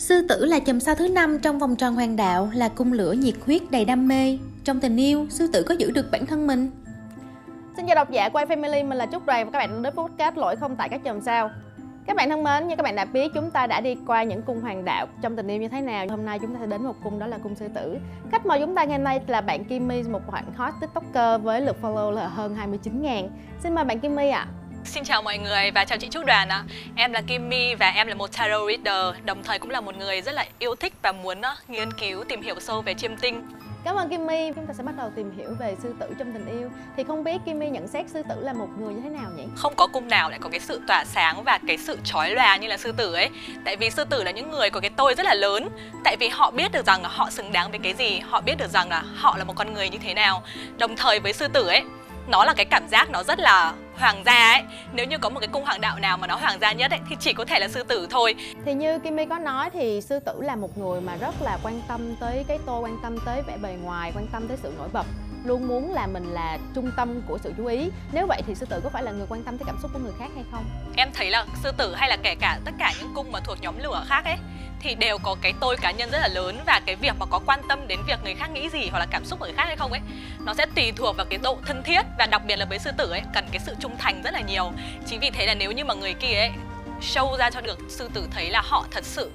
Sư tử là chùm sao thứ năm trong vòng tròn hoàng đạo, là cung lửa nhiệt huyết đầy đam mê. Trong tình yêu, sư tử có giữ được bản thân mình? Xin chào độc giả của Family, mình là Trúc Ray và các bạn đến podcast lỗi không tại các chòm sao. Các bạn thân mến, như các bạn đã biết, chúng ta đã đi qua những cung hoàng đạo trong tình yêu như thế nào. Hôm nay chúng ta sẽ đến một cung đó là cung sư tử. Khách mời chúng ta ngày hôm nay là bạn Kimmy, một bạn hot tiktoker với lượt follow là hơn 29 ngàn. Xin mời bạn Kimmy ạ. À. Xin chào mọi người và chào chị Trúc Đoàn ạ. Em là Kimmy và em là một tarot reader, đồng thời cũng là một người rất là yêu thích và muốn nghiên cứu tìm hiểu sâu về chiêm tinh. Cảm ơn Kimmy. Chúng ta sẽ bắt đầu tìm hiểu về sư tử trong tình yêu. Thì không biết Kimmy nhận xét sư tử là một người như thế nào nhỉ? Không có cung nào lại có cái sự tỏa sáng và cái sự chói lòa như là sư tử ấy. Tại vì sư tử là những người có cái tôi rất là lớn. Tại vì họ biết được rằng họ xứng đáng với cái gì, họ biết được rằng là họ là một con người như thế nào. Đồng thời với sư tử ấy, nó là cái cảm giác nó rất là hoàng gia ấy nếu như có một cái cung hoàng đạo nào mà nó hoàng gia nhất ấy thì chỉ có thể là sư tử thôi. Thì như Kimmy có nói thì sư tử là một người mà rất là quan tâm tới cái tôi quan tâm tới vẻ bề ngoài quan tâm tới sự nổi bật luôn muốn là mình là trung tâm của sự chú ý. Nếu vậy thì sư tử có phải là người quan tâm tới cảm xúc của người khác hay không? Em thấy là sư tử hay là kể cả tất cả những cung mà thuộc nhóm lửa khác ấy thì đều có cái tôi cá nhân rất là lớn và cái việc mà có quan tâm đến việc người khác nghĩ gì hoặc là cảm xúc của người khác hay không ấy nó sẽ tùy thuộc vào cái độ thân thiết và đặc biệt là với sư tử ấy cần cái sự trung thành rất là nhiều. Chính vì thế là nếu như mà người kia ấy show ra cho được sư tử thấy là họ thật sự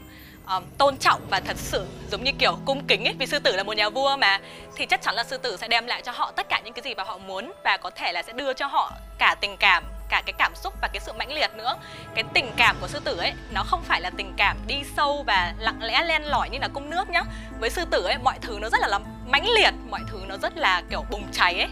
um, tôn trọng và thật sự giống như kiểu cung kính ấy vì sư tử là một nhà vua mà thì chắc chắn là sư tử sẽ đem lại cho họ tất cả những cái gì mà họ muốn và có thể là sẽ đưa cho họ cả tình cảm cả cái cảm xúc và cái sự mãnh liệt nữa. Cái tình cảm của sư tử ấy nó không phải là tình cảm đi sâu và lặng lẽ len lỏi như là cung nước nhá. Với sư tử ấy mọi thứ nó rất là mãnh liệt mọi thứ nó rất là kiểu bùng cháy ấy.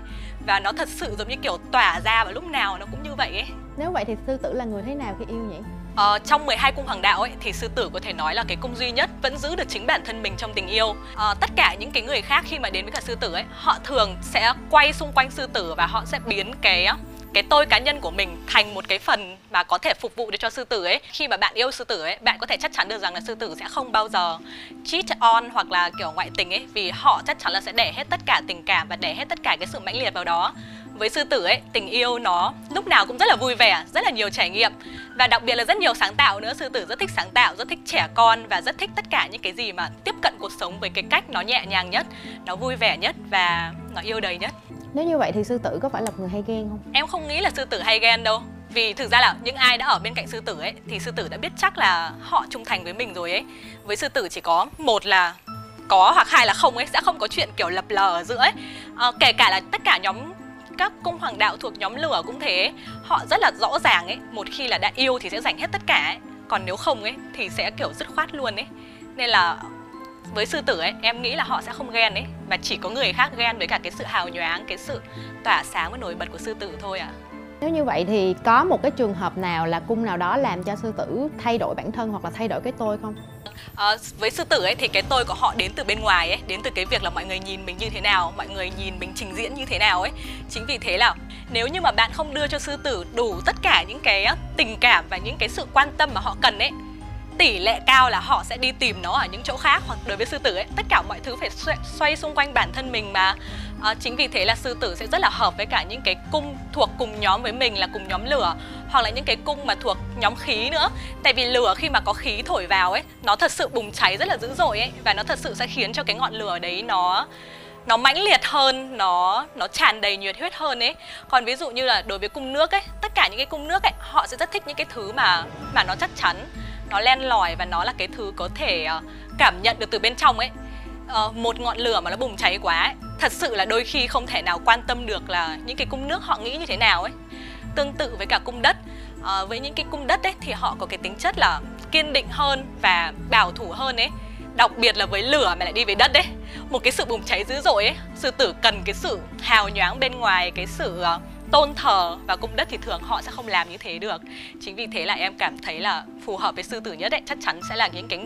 Và nó thật sự giống như kiểu tỏa ra và lúc nào nó cũng như vậy ấy. Nếu vậy thì sư tử là người thế nào khi yêu nhỉ? Ờ, trong 12 cung hoàng đạo ấy thì sư tử có thể nói là cái cung duy nhất vẫn giữ được chính bản thân mình trong tình yêu. Ờ, tất cả những cái người khác khi mà đến với cả sư tử ấy, họ thường sẽ quay xung quanh sư tử và họ sẽ biến cái cái tôi cá nhân của mình thành một cái phần mà có thể phục vụ được cho sư tử ấy. Khi mà bạn yêu sư tử ấy, bạn có thể chắc chắn được rằng là sư tử sẽ không bao giờ cheat on hoặc là kiểu ngoại tình ấy, vì họ chắc chắn là sẽ để hết tất cả tình cảm và để hết tất cả cái sự mãnh liệt vào đó. Với sư tử ấy, tình yêu nó lúc nào cũng rất là vui vẻ, rất là nhiều trải nghiệm. Và đặc biệt là rất nhiều sáng tạo nữa, sư tử rất thích sáng tạo, rất thích trẻ con và rất thích tất cả những cái gì mà tiếp cận cuộc sống với cái cách nó nhẹ nhàng nhất, nó vui vẻ nhất và nó yêu đời nhất nếu như vậy thì sư tử có phải là người hay ghen không? Em không nghĩ là sư tử hay ghen đâu. Vì thực ra là những ai đã ở bên cạnh sư tử ấy thì sư tử đã biết chắc là họ trung thành với mình rồi ấy. Với sư tử chỉ có một là có hoặc hai là không ấy sẽ không có chuyện kiểu lập lờ ở giữa ấy. À, kể cả là tất cả nhóm các cung hoàng đạo thuộc nhóm lửa cũng thế họ rất là rõ ràng ấy một khi là đã yêu thì sẽ dành hết tất cả ấy. Còn nếu không ấy thì sẽ kiểu dứt khoát luôn ấy. Nên là với sư tử ấy em nghĩ là họ sẽ không ghen ấy mà chỉ có người khác ghen với cả cái sự hào nhoáng cái sự tỏa sáng và nổi bật của sư tử thôi ạ à. Nếu như vậy thì có một cái trường hợp nào là cung nào đó làm cho sư tử thay đổi bản thân hoặc là thay đổi cái tôi không? À, với sư tử ấy thì cái tôi của họ đến từ bên ngoài ấy, đến từ cái việc là mọi người nhìn mình như thế nào, mọi người nhìn mình trình diễn như thế nào ấy. Chính vì thế là nếu như mà bạn không đưa cho sư tử đủ tất cả những cái tình cảm và những cái sự quan tâm mà họ cần ấy tỷ lệ cao là họ sẽ đi tìm nó ở những chỗ khác hoặc đối với sư tử ấy. Tất cả mọi thứ phải xoay, xoay xung quanh bản thân mình mà. À, chính vì thế là sư tử sẽ rất là hợp với cả những cái cung thuộc cùng nhóm với mình là cùng nhóm lửa hoặc là những cái cung mà thuộc nhóm khí nữa. Tại vì lửa khi mà có khí thổi vào ấy nó thật sự bùng cháy rất là dữ dội ấy và nó thật sự sẽ khiến cho cái ngọn lửa đấy nó nó mãnh liệt hơn nó nó tràn đầy nhiệt huyết hơn ấy. Còn ví dụ như là đối với cung nước ấy tất cả những cái cung nước ấy họ sẽ rất thích những cái thứ mà mà nó chắc chắn nó len lỏi và nó là cái thứ có thể ờ, cảm nhận được từ bên trong ấy. Uh, một ngọn lửa mà nó bùng cháy quá ấy, thật sự là đôi khi không thể nào quan tâm được là những cái cung nước họ nghĩ như thế nào ấy. Tương tự với cả cung đất uh, với những cái cung đất ấy thì họ có cái tính chất là kiên định hơn và bảo thủ hơn ấy. Đặc biệt là với lửa mà lại đi với đất đấy một cái sự bùng cháy dữ dội ấy sư tử cần cái sự hào nhoáng bên ngoài cái sự uh, tôn thờ và cung đất thì thường họ sẽ không làm như thế được. Chính vì thế là em cảm thấy là phù hợp với sư tử nhất ấy chắc chắn sẽ là những cái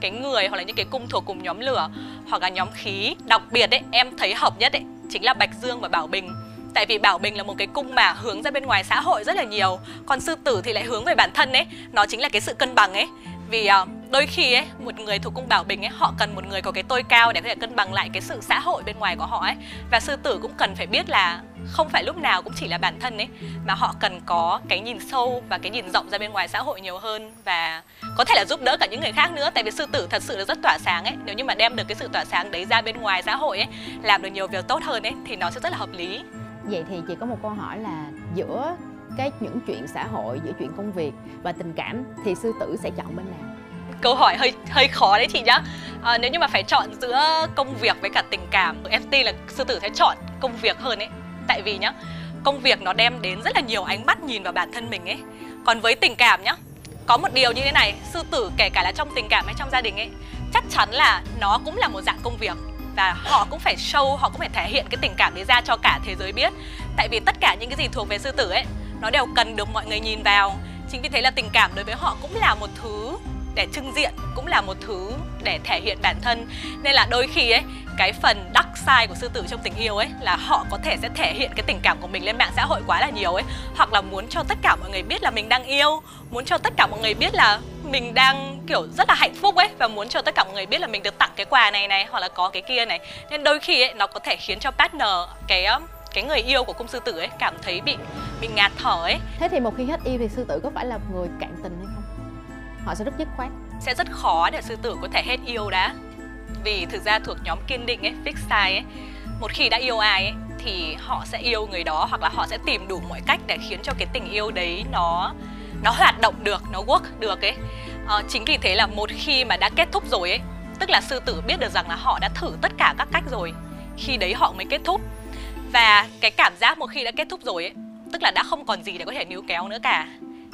cái người hoặc là những cái cung thuộc cùng nhóm lửa hoặc là nhóm khí. Đặc biệt ấy em thấy hợp nhất ấy chính là bạch dương và bảo bình. Tại vì bảo bình là một cái cung mà hướng ra bên ngoài xã hội rất là nhiều còn sư tử thì lại hướng về bản thân ấy. Nó chính là cái sự cân bằng ấy. Vì uh, đôi khi ấy, một người thuộc cung bảo bình ấy, họ cần một người có cái tôi cao để có thể cân bằng lại cái sự xã hội bên ngoài của họ ấy. Và sư tử cũng cần phải biết là không phải lúc nào cũng chỉ là bản thân ấy, mà họ cần có cái nhìn sâu và cái nhìn rộng ra bên ngoài xã hội nhiều hơn và có thể là giúp đỡ cả những người khác nữa. Tại vì sư tử thật sự là rất tỏa sáng ấy. Nếu như mà đem được cái sự tỏa sáng đấy ra bên ngoài xã hội ấy, làm được nhiều việc tốt hơn ấy, thì nó sẽ rất là hợp lý. Vậy thì chị có một câu hỏi là giữa cái những chuyện xã hội, giữa chuyện công việc và tình cảm thì sư tử sẽ chọn bên nào? Câu hỏi hơi hơi khó đấy chị nhá. À, nếu như mà phải chọn giữa công việc với cả tình cảm ft là sư tử sẽ chọn công việc hơn ấy. Tại vì nhá công việc nó đem đến rất là nhiều ánh mắt nhìn vào bản thân mình ấy. Còn với tình cảm nhá có một điều như thế này sư tử kể cả là trong tình cảm hay trong gia đình ấy chắc chắn là nó cũng là một dạng công việc. Và họ cũng phải show họ cũng phải thể hiện cái tình cảm đấy ra cho cả thế giới biết. Tại vì tất cả những cái gì thuộc về sư tử ấy nó đều cần được mọi người nhìn vào. Chính vì thế là tình cảm đối với họ cũng là một thứ để trưng diện cũng là một thứ để thể hiện bản thân. Nên là đôi khi ấy, cái phần đắc sai của sư tử trong tình yêu ấy là họ có thể sẽ thể hiện cái tình cảm của mình lên mạng xã hội quá là nhiều ấy. Hoặc là muốn cho tất cả mọi người biết là mình đang yêu, muốn cho tất cả mọi người biết là mình đang, kiểu, rất là hạnh phúc ấy, và muốn cho tất cả mọi người biết là mình được tặng cái quà này này, hoặc là có cái kia này. Nên đôi khi ấy, nó có thể khiến cho partner, cái um, cái người yêu của cung sư tử ấy cảm thấy bị bị ngạt thở ấy. Thế thì một khi hết yêu thì sư tử có phải là người cạn tình hay không? Họ sẽ rất dứt khoát sẽ rất khó để sư tử có thể hết yêu đã. Vì thực ra thuộc nhóm kiên định ấy fix size ấy một khi đã yêu ai ấy thì họ sẽ yêu người đó hoặc là họ sẽ tìm đủ mọi cách để khiến cho cái tình yêu đấy nó nó hoạt động được nó work được ấy. À, chính vì thế là một khi mà đã kết thúc rồi ấy tức là sư tử biết được rằng là họ đã thử tất cả các cách rồi khi đấy họ mới kết thúc. Và cái cảm giác một khi đã kết thúc rồi ấy tức là đã không còn gì để có thể níu kéo nữa cả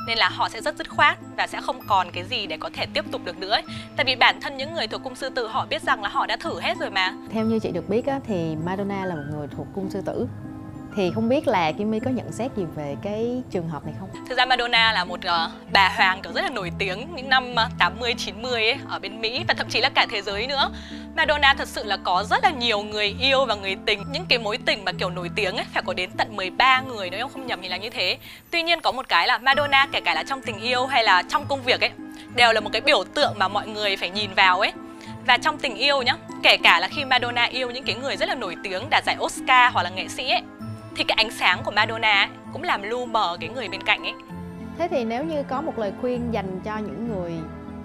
nên là họ sẽ rất dứt khoát và sẽ không còn cái gì để có thể tiếp tục được nữa ấy. tại vì bản thân những người thuộc cung sư tử họ biết rằng là họ đã thử hết rồi mà theo như chị được biết á, thì Madonna là một người thuộc cung sư tử thì không biết là Kim My có nhận xét gì về cái trường hợp này không? Thực ra Madonna là một uh, bà hoàng kiểu rất là nổi tiếng những năm ờ, 80 90 ấy ở bên Mỹ và thậm chí là cả thế giới nữa. Madonna thật sự là có rất là nhiều người yêu và người tình Những cái mối tình mà kiểu nổi tiếng ấy Phải có đến tận 13 người nếu em không nhầm thì là như thế Tuy nhiên có một cái là Madonna kể cả là trong tình yêu hay là trong công việc ấy Đều là một cái biểu tượng mà mọi người phải nhìn vào ấy và trong tình yêu nhá, kể cả là khi Madonna yêu những cái người rất là nổi tiếng đạt giải Oscar hoặc là nghệ sĩ ấy, thì cái ánh sáng của Madonna cũng làm lu mờ cái người bên cạnh ấy. Thế thì nếu như có một lời khuyên dành cho những người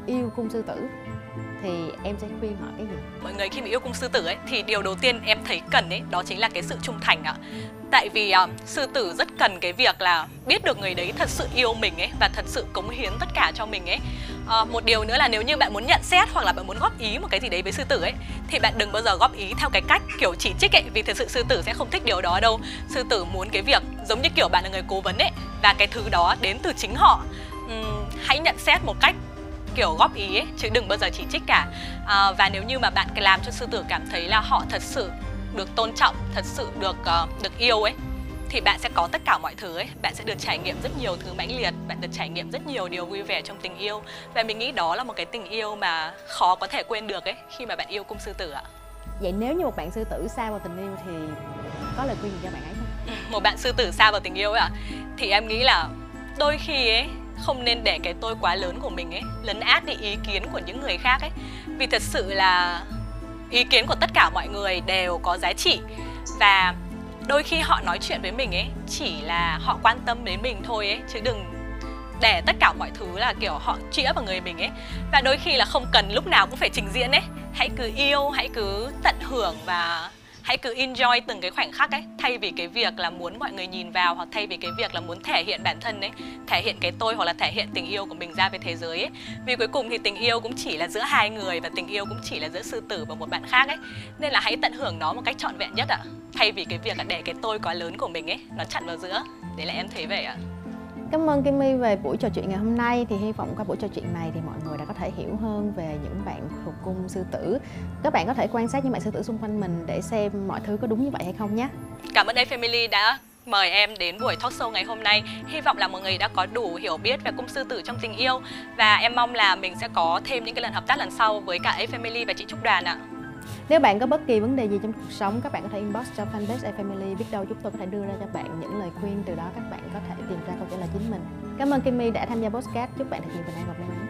yêu cung sư tử thì em sẽ khuyên họ cái gì? Mọi người khi mà yêu cung sư tử ấy thì điều đầu tiên em thấy cần ấy đó chính là cái sự trung thành ạ. Tại vì uh, sư tử rất cần cái việc là biết được người đấy thật sự yêu mình ấy và thật sự cống hiến tất cả cho mình ấy à, một điều nữa là nếu như bạn muốn nhận xét hoặc là bạn muốn góp ý một cái gì đấy với sư tử ấy thì bạn đừng bao giờ góp ý theo cái cách kiểu chỉ trích ấy vì thực sự sư tử sẽ không thích điều đó đâu. Sư tử muốn cái việc giống như kiểu bạn là người cố vấn ấy và cái thứ đó đến từ chính họ. Uhm, hãy nhận xét một cách kiểu góp ý ấy, chứ đừng bao giờ chỉ trích cả. À, và nếu như mà bạn làm cho sư tử cảm thấy là họ thật sự được tôn trọng thật sự được uh, được yêu ấy thì bạn sẽ có tất cả mọi thứ ấy. Bạn sẽ được trải nghiệm rất nhiều thứ mãnh liệt bạn được trải nghiệm rất nhiều điều vui vẻ trong tình yêu. Và mình nghĩ đó là một cái tình yêu mà khó có thể quên được ấy khi mà bạn yêu cung sư tử ạ. Vậy nếu như một bạn sư tử xa vào tình yêu thì có lời khuyên gì cho bạn ấy không? Một bạn sư tử xa vào tình yêu ấy ạ thì em nghĩ là đôi khi ấy không nên để cái tôi quá lớn của mình ấy lấn át đi ý kiến của những người khác ấy. Vì thật sự là ý kiến của tất cả mọi người đều có giá trị. Và đôi khi họ nói chuyện với mình ấy, chỉ là họ quan tâm đến mình thôi ấy, chứ đừng để tất cả mọi thứ là kiểu họ chĩa vào người mình ấy. Và đôi khi là không cần, lúc nào cũng phải trình diễn ấy. Hãy cứ yêu, hãy cứ tận hưởng và hãy cứ enjoy từng cái khoảnh khắc ấy, thay vì cái việc là muốn mọi người nhìn vào hoặc thay vì cái việc là muốn thể hiện bản thân ấy, thể hiện cái tôi hoặc là thể hiện tình yêu của mình ra với thế giới ấy. Vì cuối cùng thì tình yêu cũng chỉ là giữa hai người và tình yêu cũng chỉ là giữa sư tử và một bạn khác ấy. Nên là hãy tận hưởng nó một cách trọn vẹn nhất ạ. Thay vì cái việc là để cái tôi quá lớn của mình ấy, nó chặn vào giữa. Đấy là em thấy vậy ạ. Cảm ơn Kim My về buổi trò chuyện ngày hôm nay thì hy vọng qua buổi trò chuyện này thì mọi người đã có thể hiểu hơn về những bạn thuộc cung sư tử. Các bạn có thể quan sát những bạn sư tử xung quanh mình để xem mọi thứ có đúng như vậy hay không nhé. Cảm ơn A Family đã mời em đến buổi talk show ngày hôm nay. Hy vọng là mọi người đã có đủ hiểu biết về cung sư tử trong tình yêu và em mong là mình sẽ có thêm những cái lần hợp tác lần sau với cả A Family và chị Trúc Đoàn ạ. Nếu bạn có bất kỳ vấn đề gì trong cuộc sống, các bạn có thể inbox cho fanpage A Family. Biết đâu chúng tôi có thể đưa ra cho bạn những lời khuyên từ đó các bạn có thể tìm ra câu trả lời chính mình. Cảm ơn Kimmy đã tham gia podcast. Chúc bạn thật nhiều bình an và may mắn.